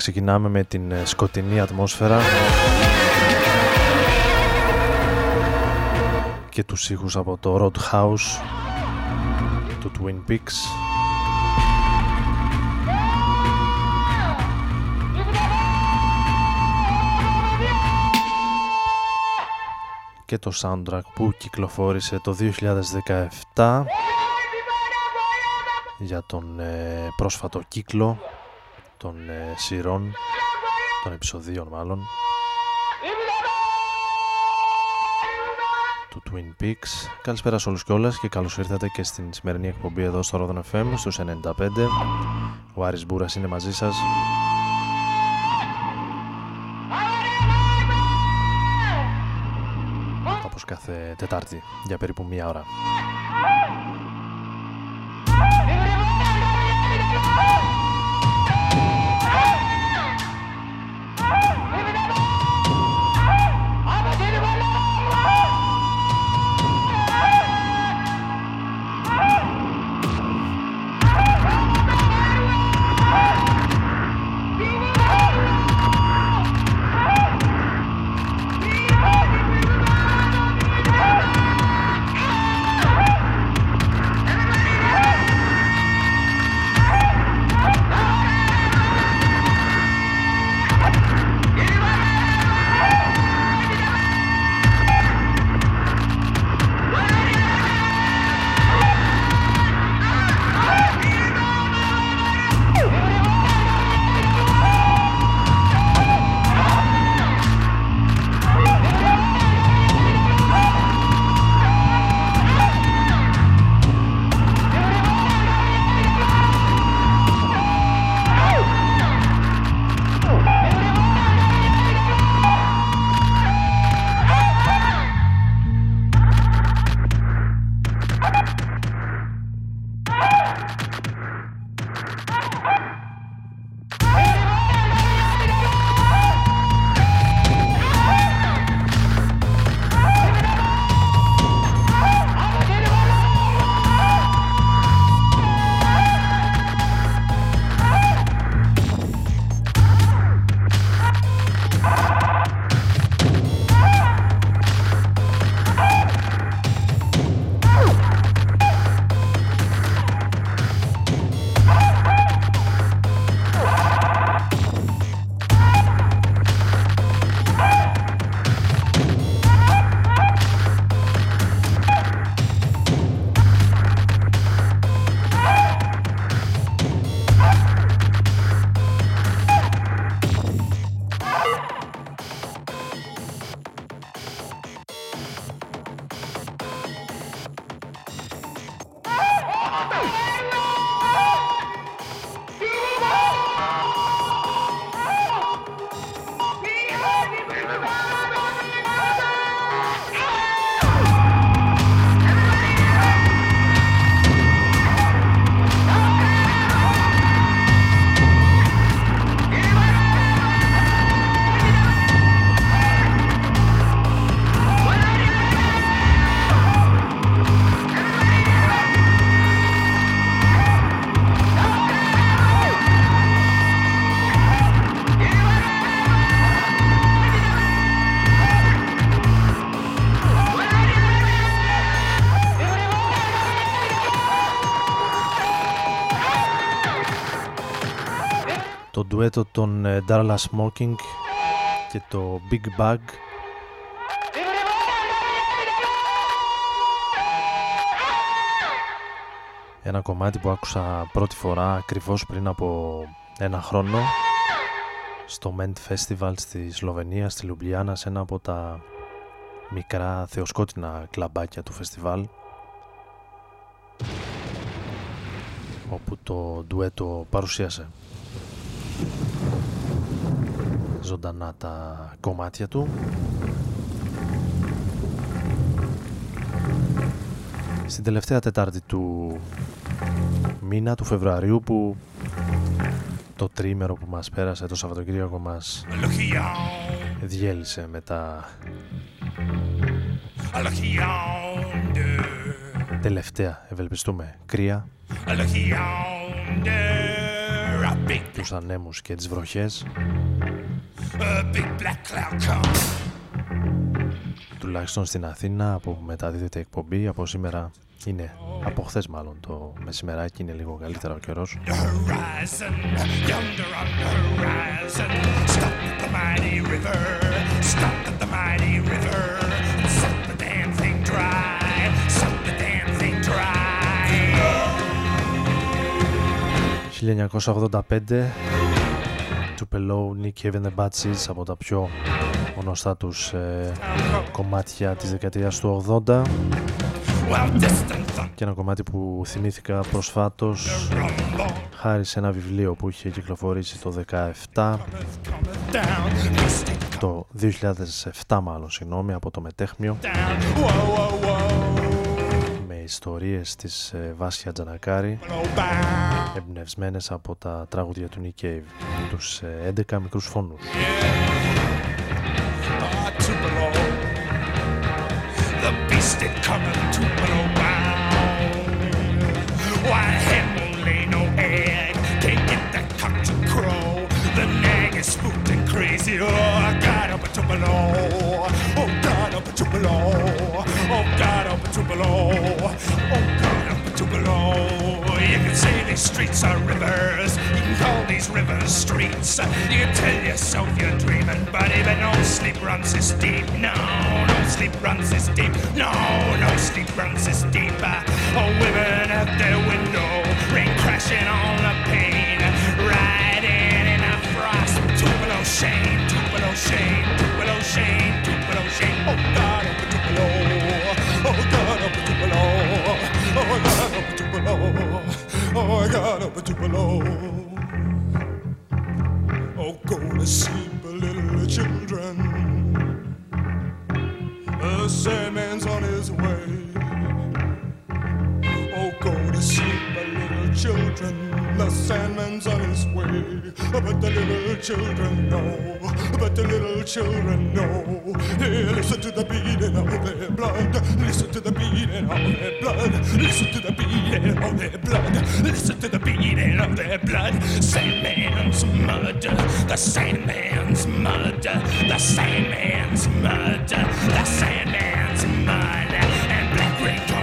Ξεκινάμε με την ε, σκοτεινή ατμόσφαιρα. Και τους ήχους από το Roadhouse του Twin Peaks. Και το soundtrack που κυκλοφόρησε το 2017 για τον ε, πρόσφατο κύκλο των ε, σειρών, των επεισοδίων μάλλον, του Twin Peaks. Καλησπέρα σε όλους και όλες και καλώς ήρθατε και στην σημερινή εκπομπή εδώ στο Rodon FM στους 95. Ο Άρης Μπούρας είναι μαζί σας. Όπως κάθε Τετάρτη για περίπου μία ώρα. Ντουέτο των ε, Darla Smoking και το Big Bag. Ένα κομμάτι που άκουσα πρώτη φορά ακριβώς πριν από ένα χρόνο στο Ment Festival στη Σλοβενία, στη Λουμπλιάνα σε ένα από τα μικρά θεοσκότεινα κλαμπάκια του φεστιβάλ όπου το ντουέτο παρουσίασε ζωντανά τα κομμάτια του. Στην τελευταία Τετάρτη του μήνα του Φεβρουαρίου που το τρίμερο που μας πέρασε το Σαββατοκύριακο μας διέλυσε με τα τελευταία ευελπιστούμε κρύα. Τους ανέμους και τις βροχές τουλάχιστον στην Αθήνα από που μεταδίδεται η εκπομπή από σήμερα είναι από χθες μάλλον το μεσημεράκι είναι λίγο καλύτερα ο καιρός. ...1985... Τουπελό, Nick Haven the Bad Seeds από τα πιο γνωστά τους ε, κομμάτια της δεκαετίας του 80 και ένα κομμάτι που θυμήθηκα προσφάτως χάρη σε ένα βιβλίο που είχε κυκλοφορήσει το 17 το 2007 μάλλον συγγνώμη από το Μετέχμιο. με ιστορίες της ε, Βάσια Τζανακάρη εμπνευσμένες από τα τραγούδια του Νίκειβ με τους ε, 11 μικρούς φόνους. Say these streets are rivers. You can call these rivers streets. You tell yourself you're dreaming, but no sleep runs this deep. No, no sleep runs this deep. No, no sleep runs this deep. Oh, women at their window, rain crashing on the pane, riding in a frost. Two below shame, two below shame, two below shame, two below shame. Oh God, Oh God, up two below. Oh, go to sleep, little children. The Sandman's on his way. Oh, go to sleep, little children. The Sandman's on his way. But the little children know. But the little children know. Hey, listen to the beating of their blood. Listen to the beating of their blood. Listen to the beating of their blood. Listen to the beating of their blood. Sandman's mud. The Sandman's mud. The Sandman's mud. The Sandman's mud. And black rain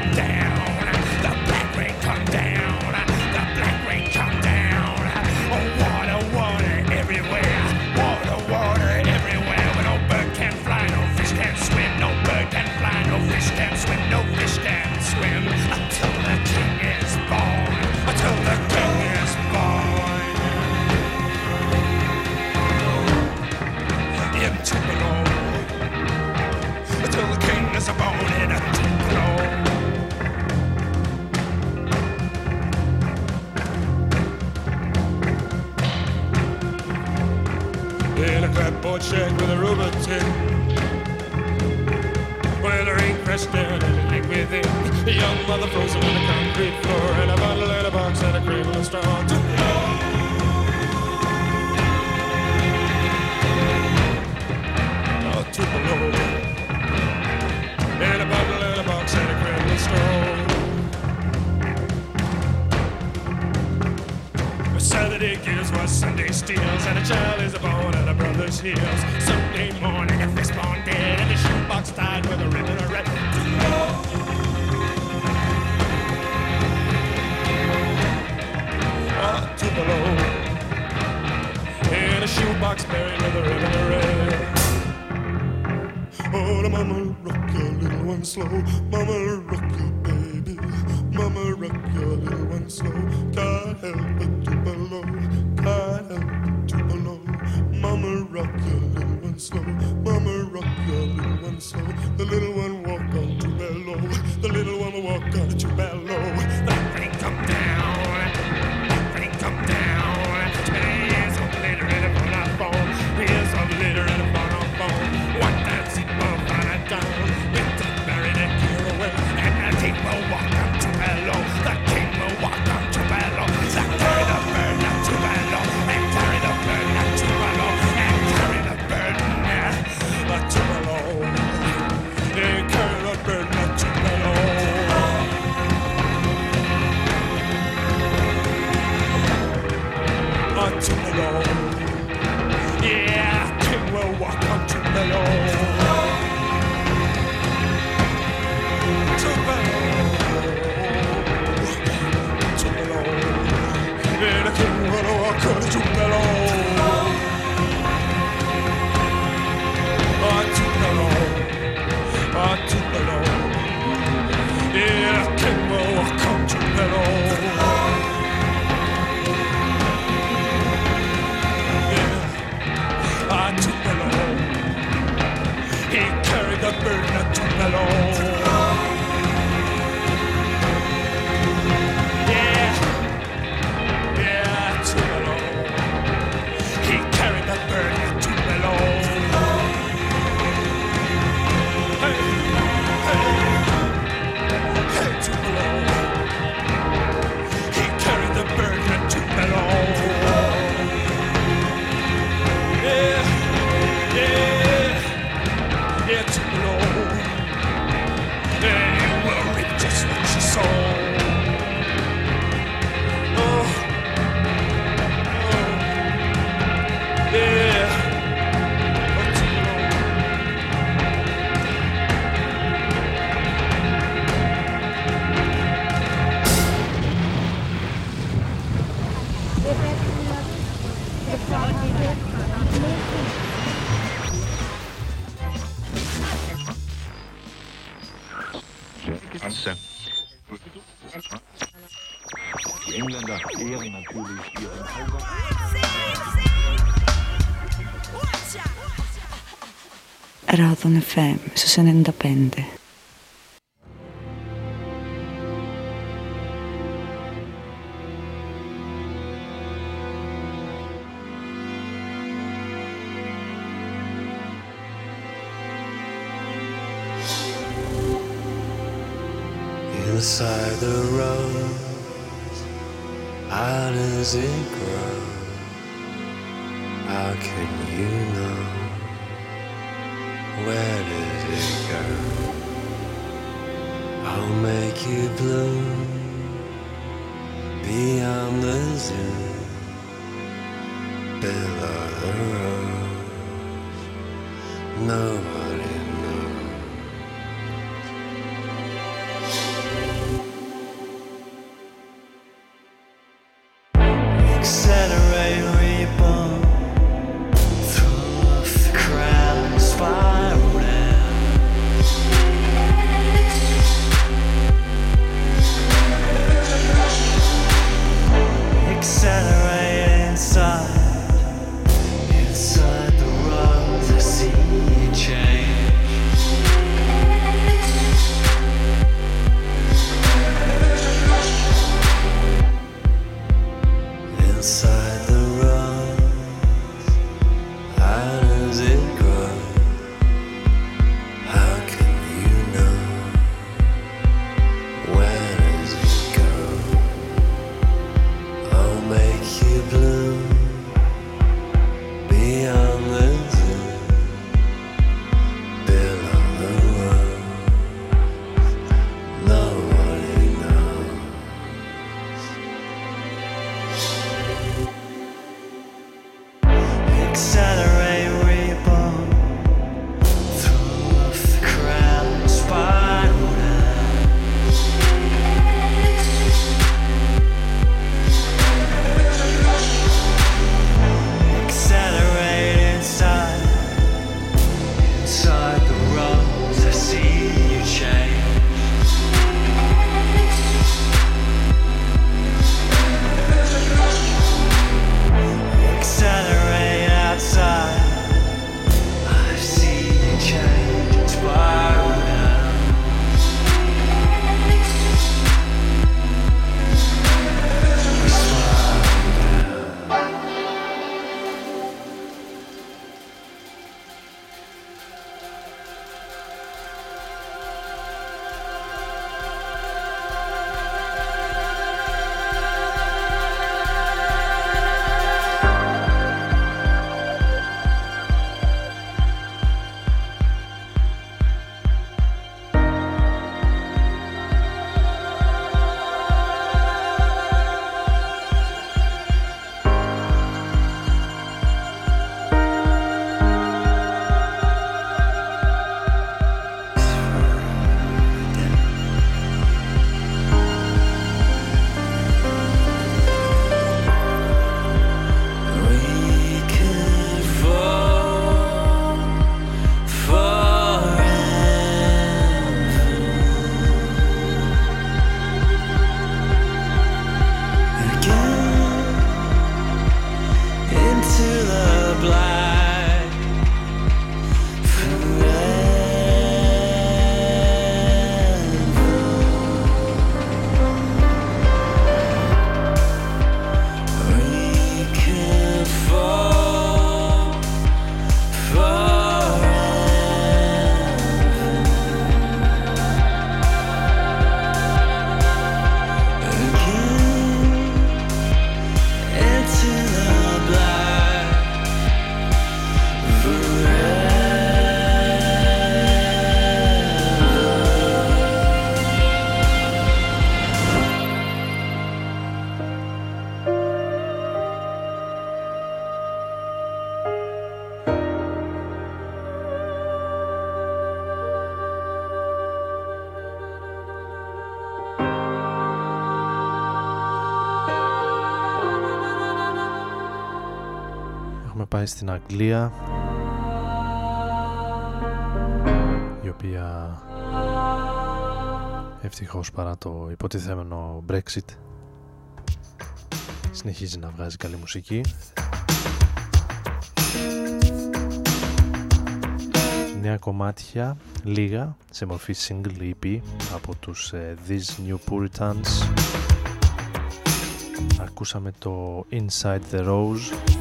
Ράδον FM, στους 95. Στην Αγγλία η οποία ευτυχώς παρά το υποτιθέμενο Brexit συνεχίζει να βγάζει καλή μουσική. Νέα κομμάτια λίγα σε μορφή single EP από τους ε, These New Puritans. Ακούσαμε το Inside the Rose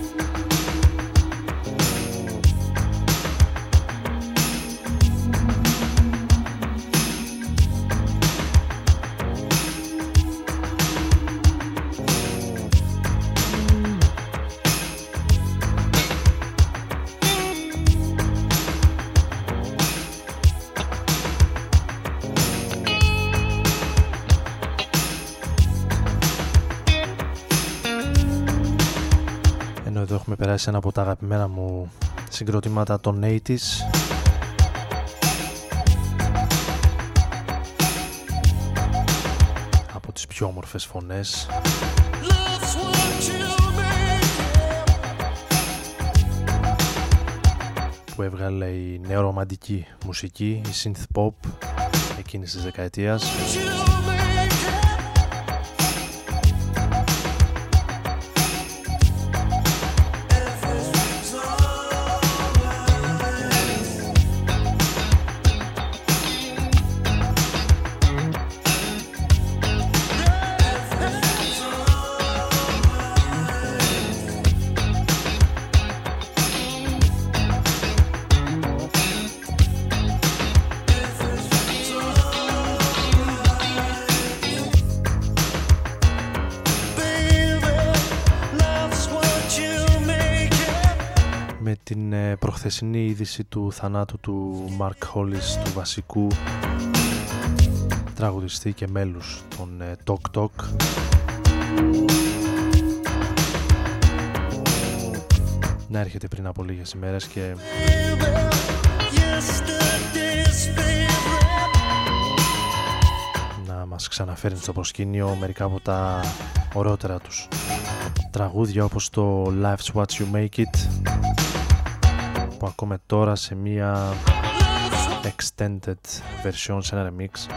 περάσει ένα από τα αγαπημένα μου συγκροτήματα των 80s από τις πιο όμορφες φωνές. Που έβγαλε η νεορομαντική μουσική, η synth pop εκείνης της δεκαετίας χθεσινή είδηση του θανάτου του Mark Hollis, του βασικού τραγουδιστή και μέλους των ε, Tok Tok. Να έρχεται πριν από λίγες ημέρες και να μας ξαναφέρει στο προσκήνιο μερικά από τα ωραίτερα τους τραγούδια όπως το Life's What You Make It που ακούμε τώρα σε μία extended version, σε ένα remix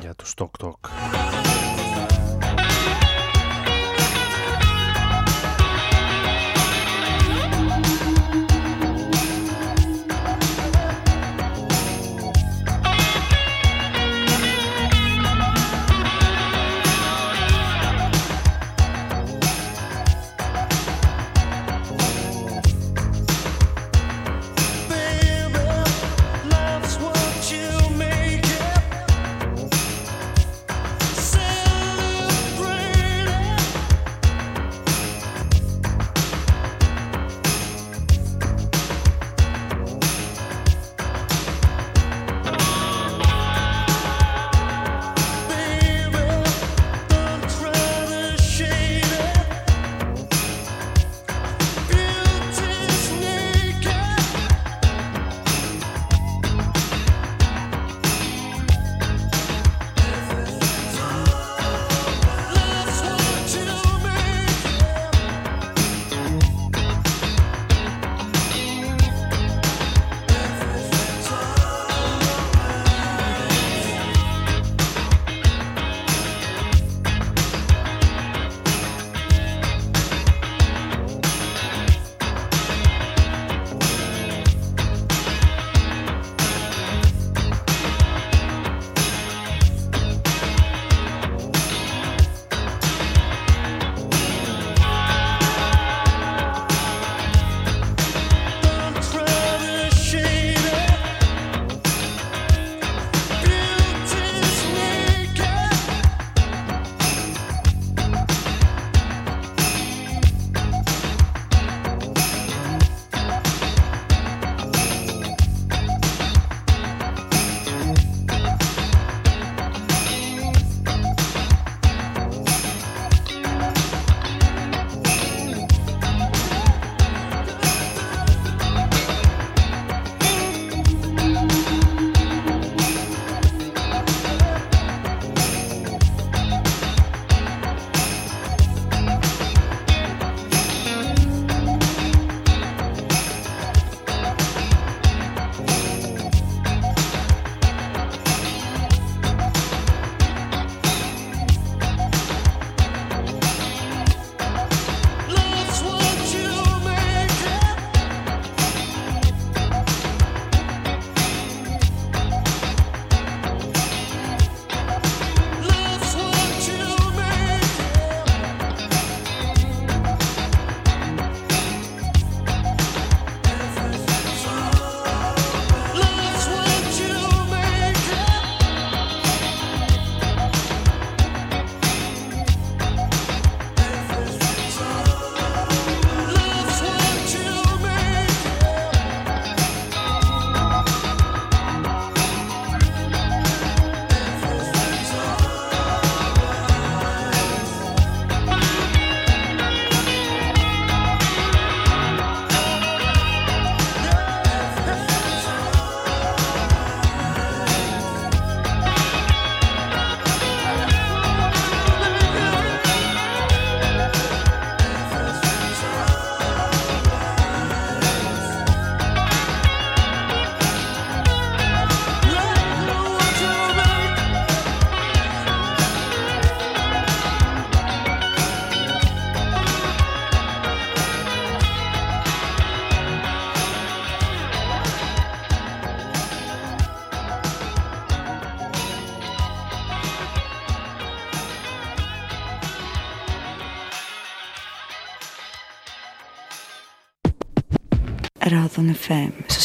για τους Tok Tok.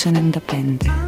Independent.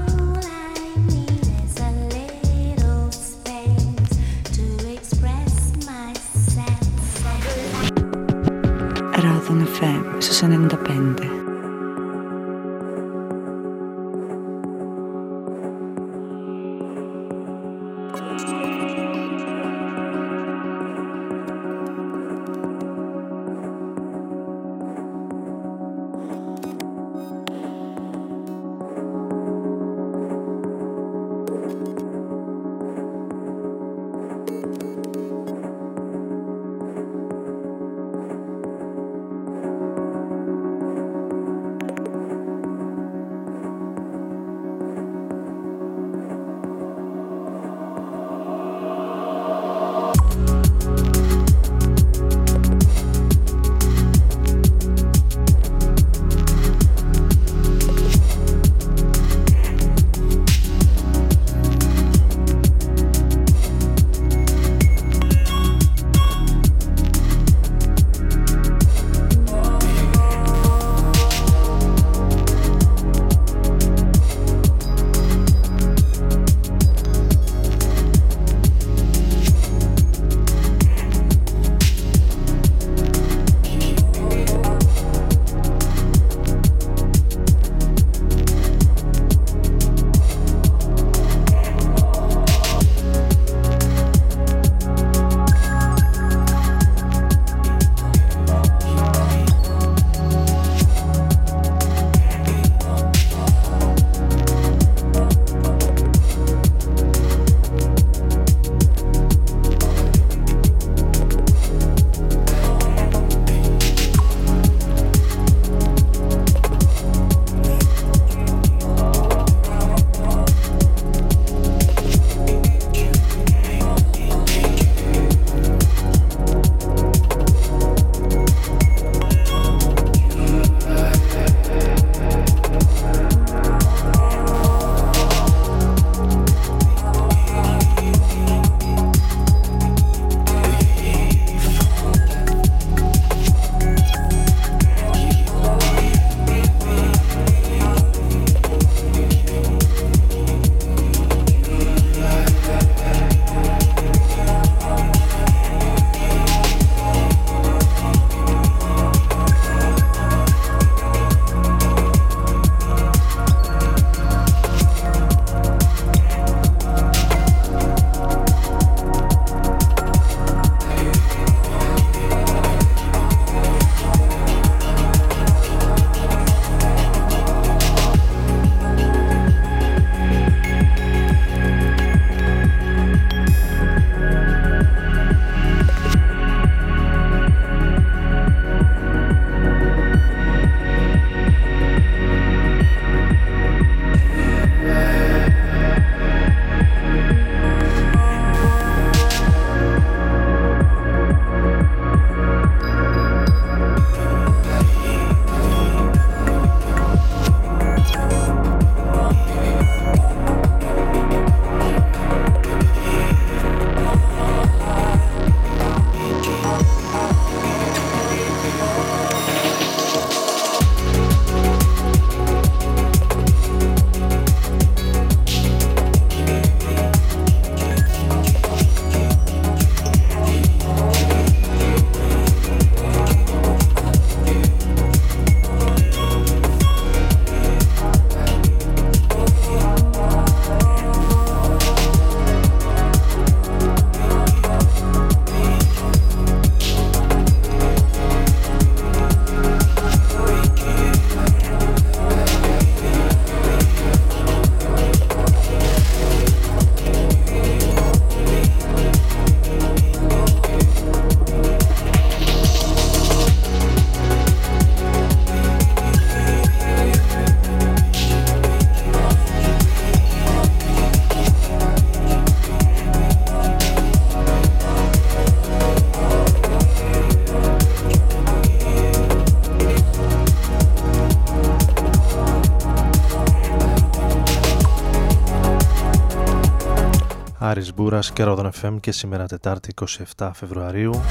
Άρης Μπούρας και Ρόδον FM και σήμερα Τετάρτη 27 Φεβρουαρίου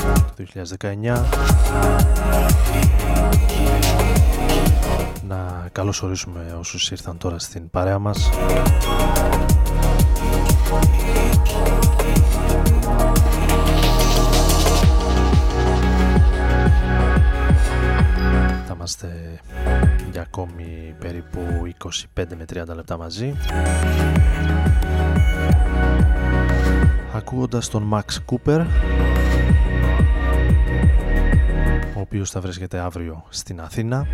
2019 να καλωσορίσουμε όσους ήρθαν τώρα στην παρέα μας. Θα είμαστε για ακόμη περίπου 25 με 30 λεπτά μαζί. Ακούγοντας τον Max Cooper ο οποίος θα βρίσκεται αύριο στην Αθήνα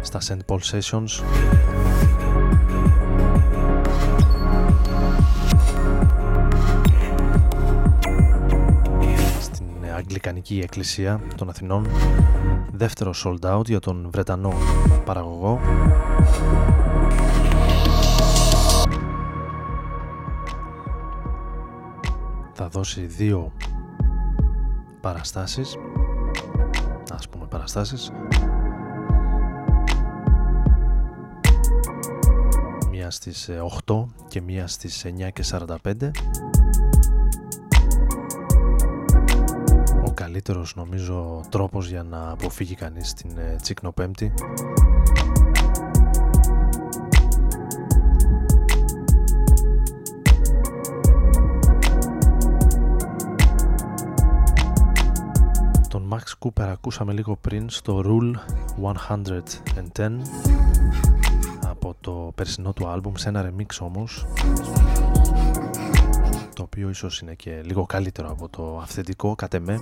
στα St. Paul Sessions στην Αγγλικανική Εκκλησία των Αθηνών δεύτερο sold out για τον Βρετανό παραγωγό δώσει δύο παραστάσεις ας πούμε παραστάσεις. Μία στις 8 και μία στις 9 και 45 ο καλύτερος νομίζω τρόπος για να αποφύγει κανείς την ε, τσίκνοπέμπτη Cooper ακούσαμε λίγο πριν στο Rule 110 από το περσινό του άλμπουμ σε ένα remix όμως το οποίο ίσως είναι και λίγο καλύτερο από το αυθεντικό κατ' εμέ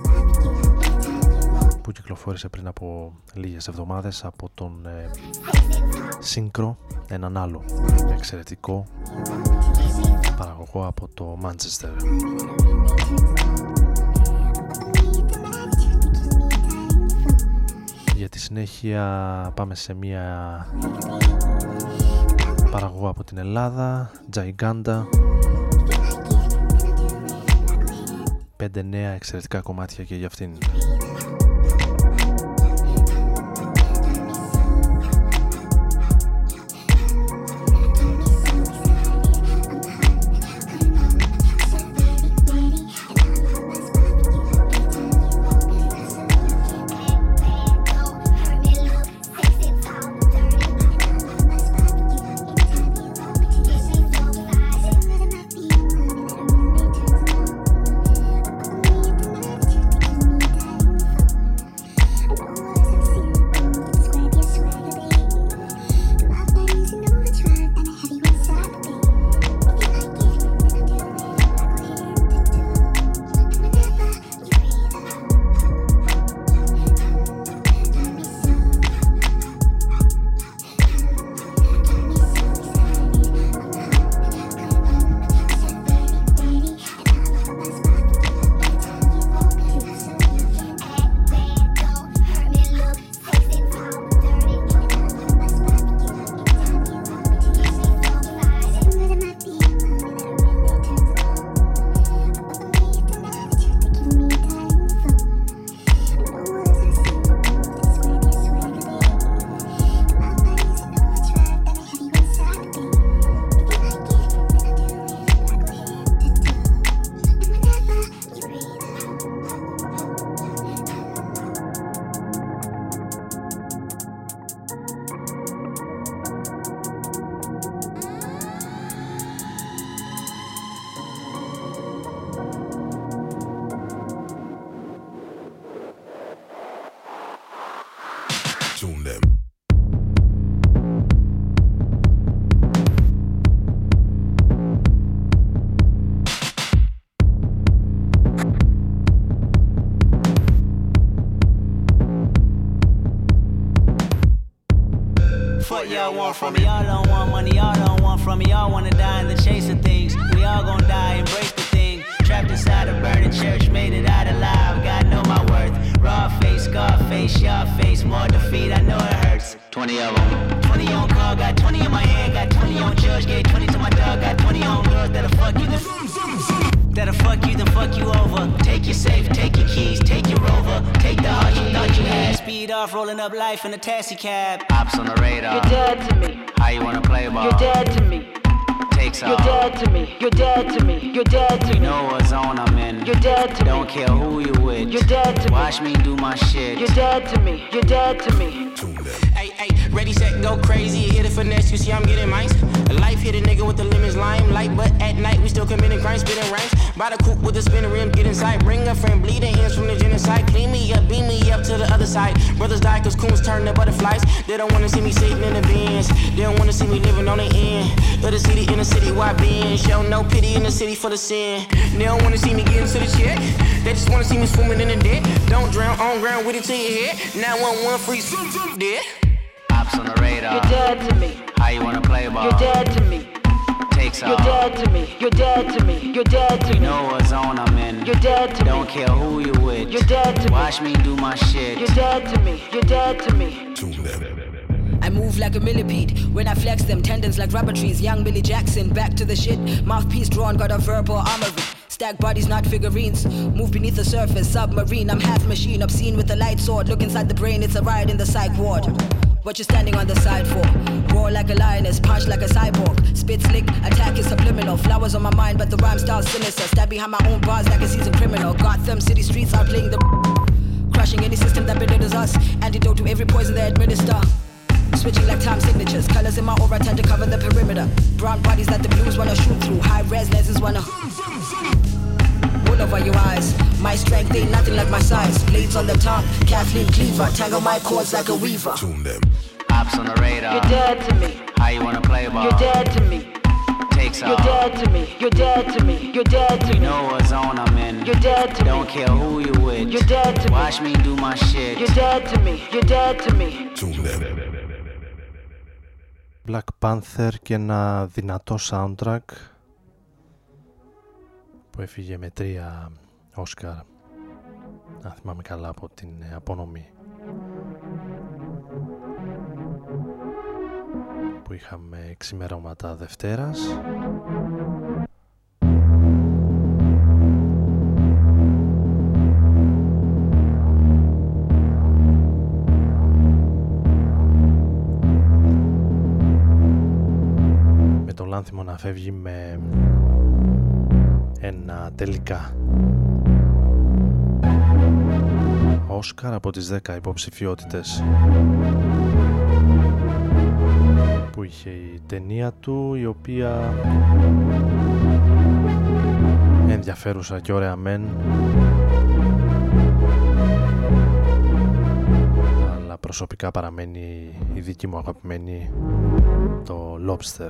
που κυκλοφόρησε πριν από λίγες εβδομάδες από τον ε, Synchro έναν άλλο εξαιρετικό παραγωγό από το Manchester Για τη συνέχεια πάμε σε μια παραγωγό από την Ελλάδα, Giganda. Πέντε νέα εξαιρετικά κομμάτια και για αυτήν. Y'all want from me. Y'all don't want money, y'all don't want from me. Y'all wanna die in the chase of things. We all gonna die, embrace the thing. Trapped inside a burning church, made it out alive. God know my worth. Raw face, scar face, y'all face. More defeat, I know it hurts. 20 of them. 20 on call, got 20 in my hand, got 20 on judge, gave 20 to my dog, got 20 on girls that'll fuck you. That'll fuck you, then fuck you over. Take your safe, take your keys, take your rover. Take the heart you thought you had. Speed off, rolling up life in a taxi cab. Ops on the radar. You're dead to me. How you wanna play ball? You're dead to me. Takes You're off. dead to me. You're dead to me. You're dead to You me. know what zone I'm in. You're You're dead to me. Don't care who you with. You're dead to Watch me. Watch me do my shit. You're dead to me. You're dead to me. Hey, ready, set, go crazy. Hit it finesse, you see I'm getting mines. Life hit a nigga with the lemons, limelight. But at night, we still committing crimes, spitting rhymes. By the coupe with the spinning rim, get inside. Bring a friend, bleeding ends from the genocide. Clean me up, beam me up to the other side. Brothers die cause coons turn to butterflies. They don't wanna see me sitting in the bins. They don't wanna see me living on the end of the city in the city. Why being? Show no pity in the city for the sin. They don't wanna see me getting to the check. They just wanna see me swimming in the dead. Don't drown on ground with it to your head. 911 free, dead. Ops on the radar. You're dead to me. How you wanna play ball? You're dead to me. Takes You're dead to me. You're dead to me. You're dead to you me. You know what zone I'm in. You're dead to me. Don't care who you with. You're dead to Watch me. me do my shit. You're dead to me. You're dead to me. I move like a millipede when I flex them tendons like rubber trees. Young Billy Jackson, back to the shit. Mouthpiece drawn, got a verbal armory. Stack bodies, not figurines. Move beneath the surface, submarine. I'm half machine, obscene with a light sword. Look inside the brain, it's a riot in the psych ward. What you standing on the side for? Roar like a lioness, punch like a cyborg. Spit slick, attack is subliminal. Flowers on my mind, but the rhyme style sinister. Stab behind my own bars like a seasoned criminal. Gotham City streets are playing the crushing any system that belittles us. Antidote to every poison they administer. Switching like time signatures, colors in my aura tend to cover the perimeter. Brown bodies that the blues wanna shoot through. High res lenses wanna wool over your eyes. My strength ain't nothing like my size. Blades on the tongue, Kathleen Cleaver, tangle my cords like a weaver. Ops on the radar. You're dead to me. How you wanna play ball? You're dead to me. Takes You're off. dead to me. You're dead to me. You're dead to You me. know what zone I'm in. You're dead to Don't me. care who you with. You're dead to me. Watch me do my shit. You're dead to me. You're dead to me. Black Panther και ένα δυνατό soundtrack που έφυγε με τρία Όσκαρ. Αν θυμάμαι καλά από την ε, απονομή. Που είχαμε ξημερώματα Δευτέρας. Με το Λάνθιμο να φεύγει με ένα τελικά. Όσκαρ από τις 10 υποψηφιότητες. Που είχε η ταινία του η οποία ενδιαφέρουσα και ωραία μεν. Αλλά προσωπικά παραμένει η δική μου αγαπημένη το Lobster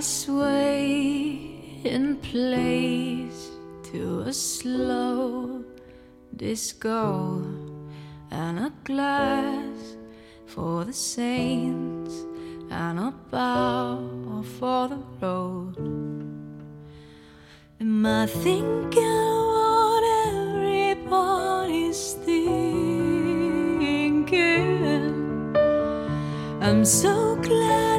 Sway in place to a slow disco and a glass for the saints and a bow for the road. Am I thinking what everybody's thinking? I'm so glad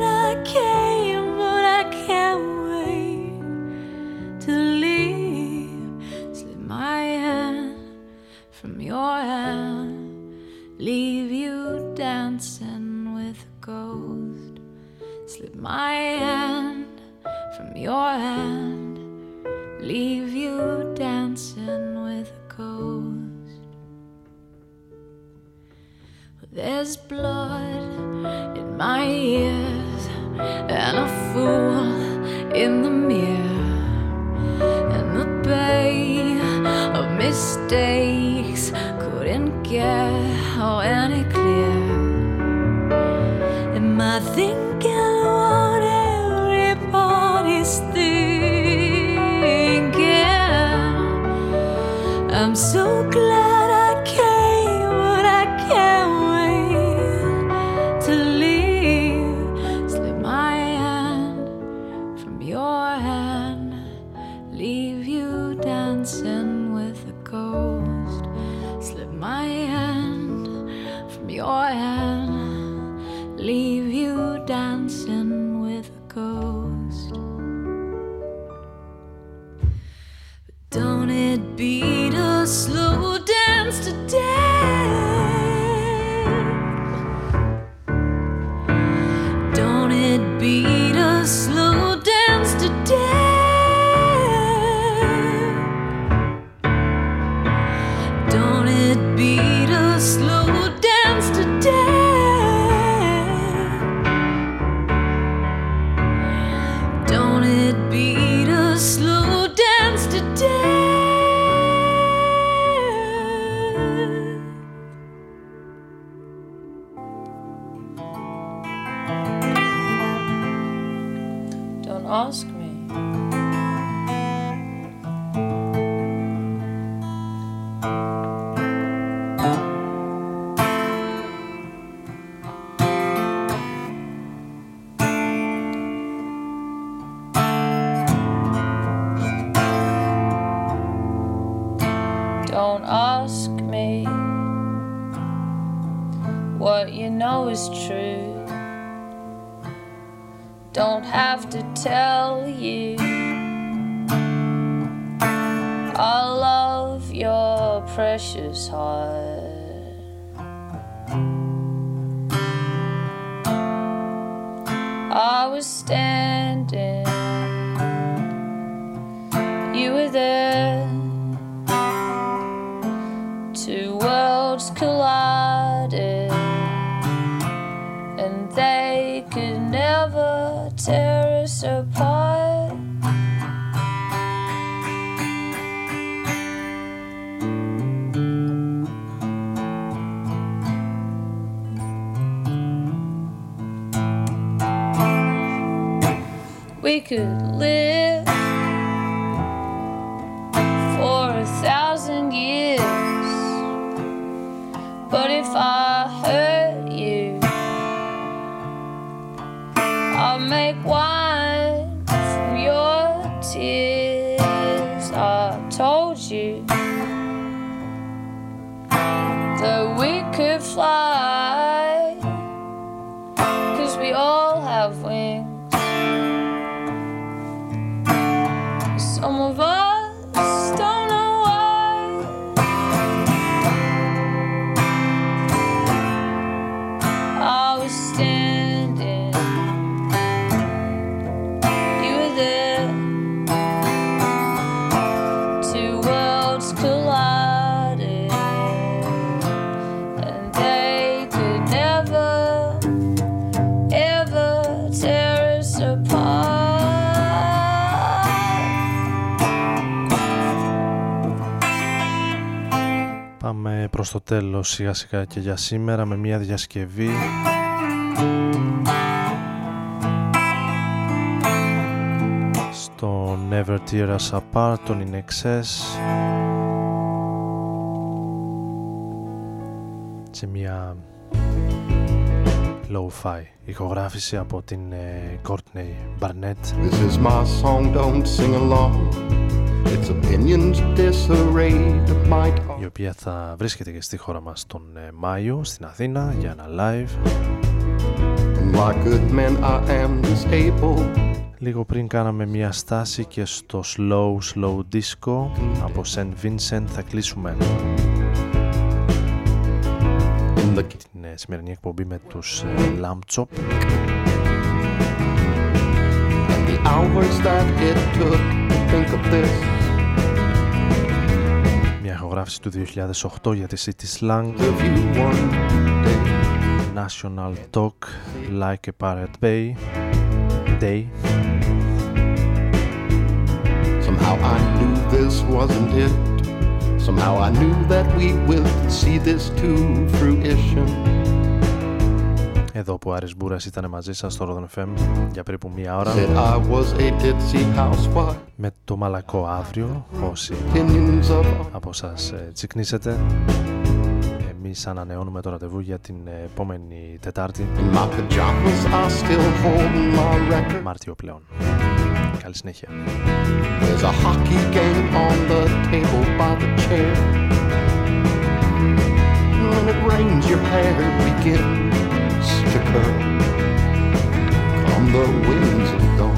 see προς το τέλος σιγά σιγά και για σήμερα με μια διασκευή. Στο Never Tear Us Apart των In Excess. Σε μια low-fi ηχογράφηση από την ε, Courtney Barnett. This is my song, don't sing along. Η οποία θα βρίσκεται και στη χώρα μας τον ε, Μάιο στην Αθήνα για ένα live And like good men, I am disabled. Λίγο πριν κάναμε μια στάση και στο slow slow disco από St. Vincent θα κλείσουμε την ε, σημερινή εκπομπή με τους ε, Lamb Chop And the hours that it took to think of this. μια ηχογράφηση του 2008 για τη City Slang National Talk Like a Pirate Bay Day Somehow I knew this wasn't it. Somehow I knew that we will see this to fruition. Εδώ που ο Άρης Μπούρας ήταν μαζί σας στο Rodon FM για περίπου μία ώρα Said I was a ditzy housewife. με το μαλακό αύριο όσοι Opinions of από σας ε, τσικνίσετε εμείς ανανεώνουμε το ραντεβού για την ε, επόμενη Τετάρτη In my pajamas, I still hold my record. Μάρτιο πλέον Καλή συνέχεια There's a hockey game on the table by the chair. When it rains, your hair begins to curl. Come the winds of dawn.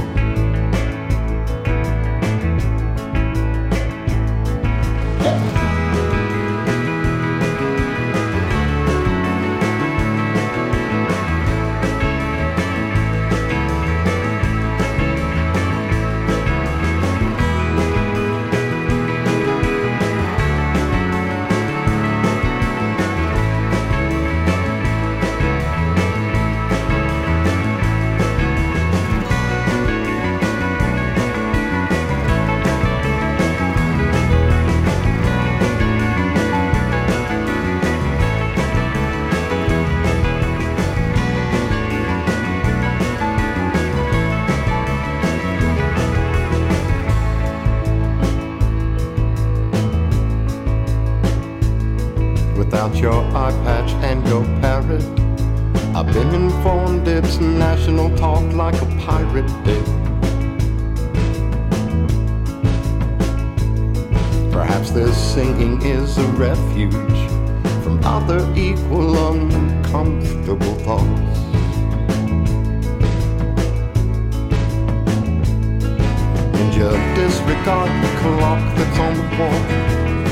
Without your eye patch and your parrot, I've been informed it's national talk like a pirate did. Perhaps this singing is a refuge from other equal uncomfortable thoughts. And you disregard the clock that's on the wall.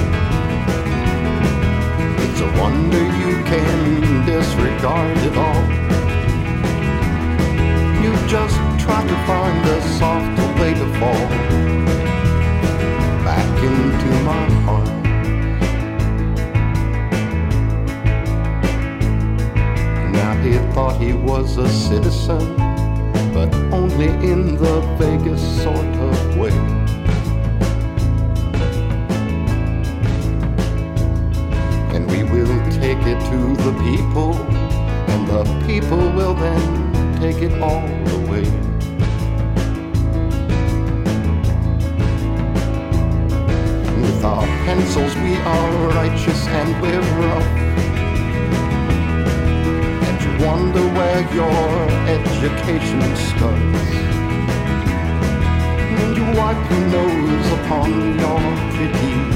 It's a wonder you can disregard it all. You just try to find a softer way to fall back into my heart. Now he thought he was a citizen, but only in the vaguest sort of way. We will take it to the people, and the people will then take it all away. With our pencils, we are righteous and we're rough. And you wonder where your education starts. And you wipe your nose upon your pretty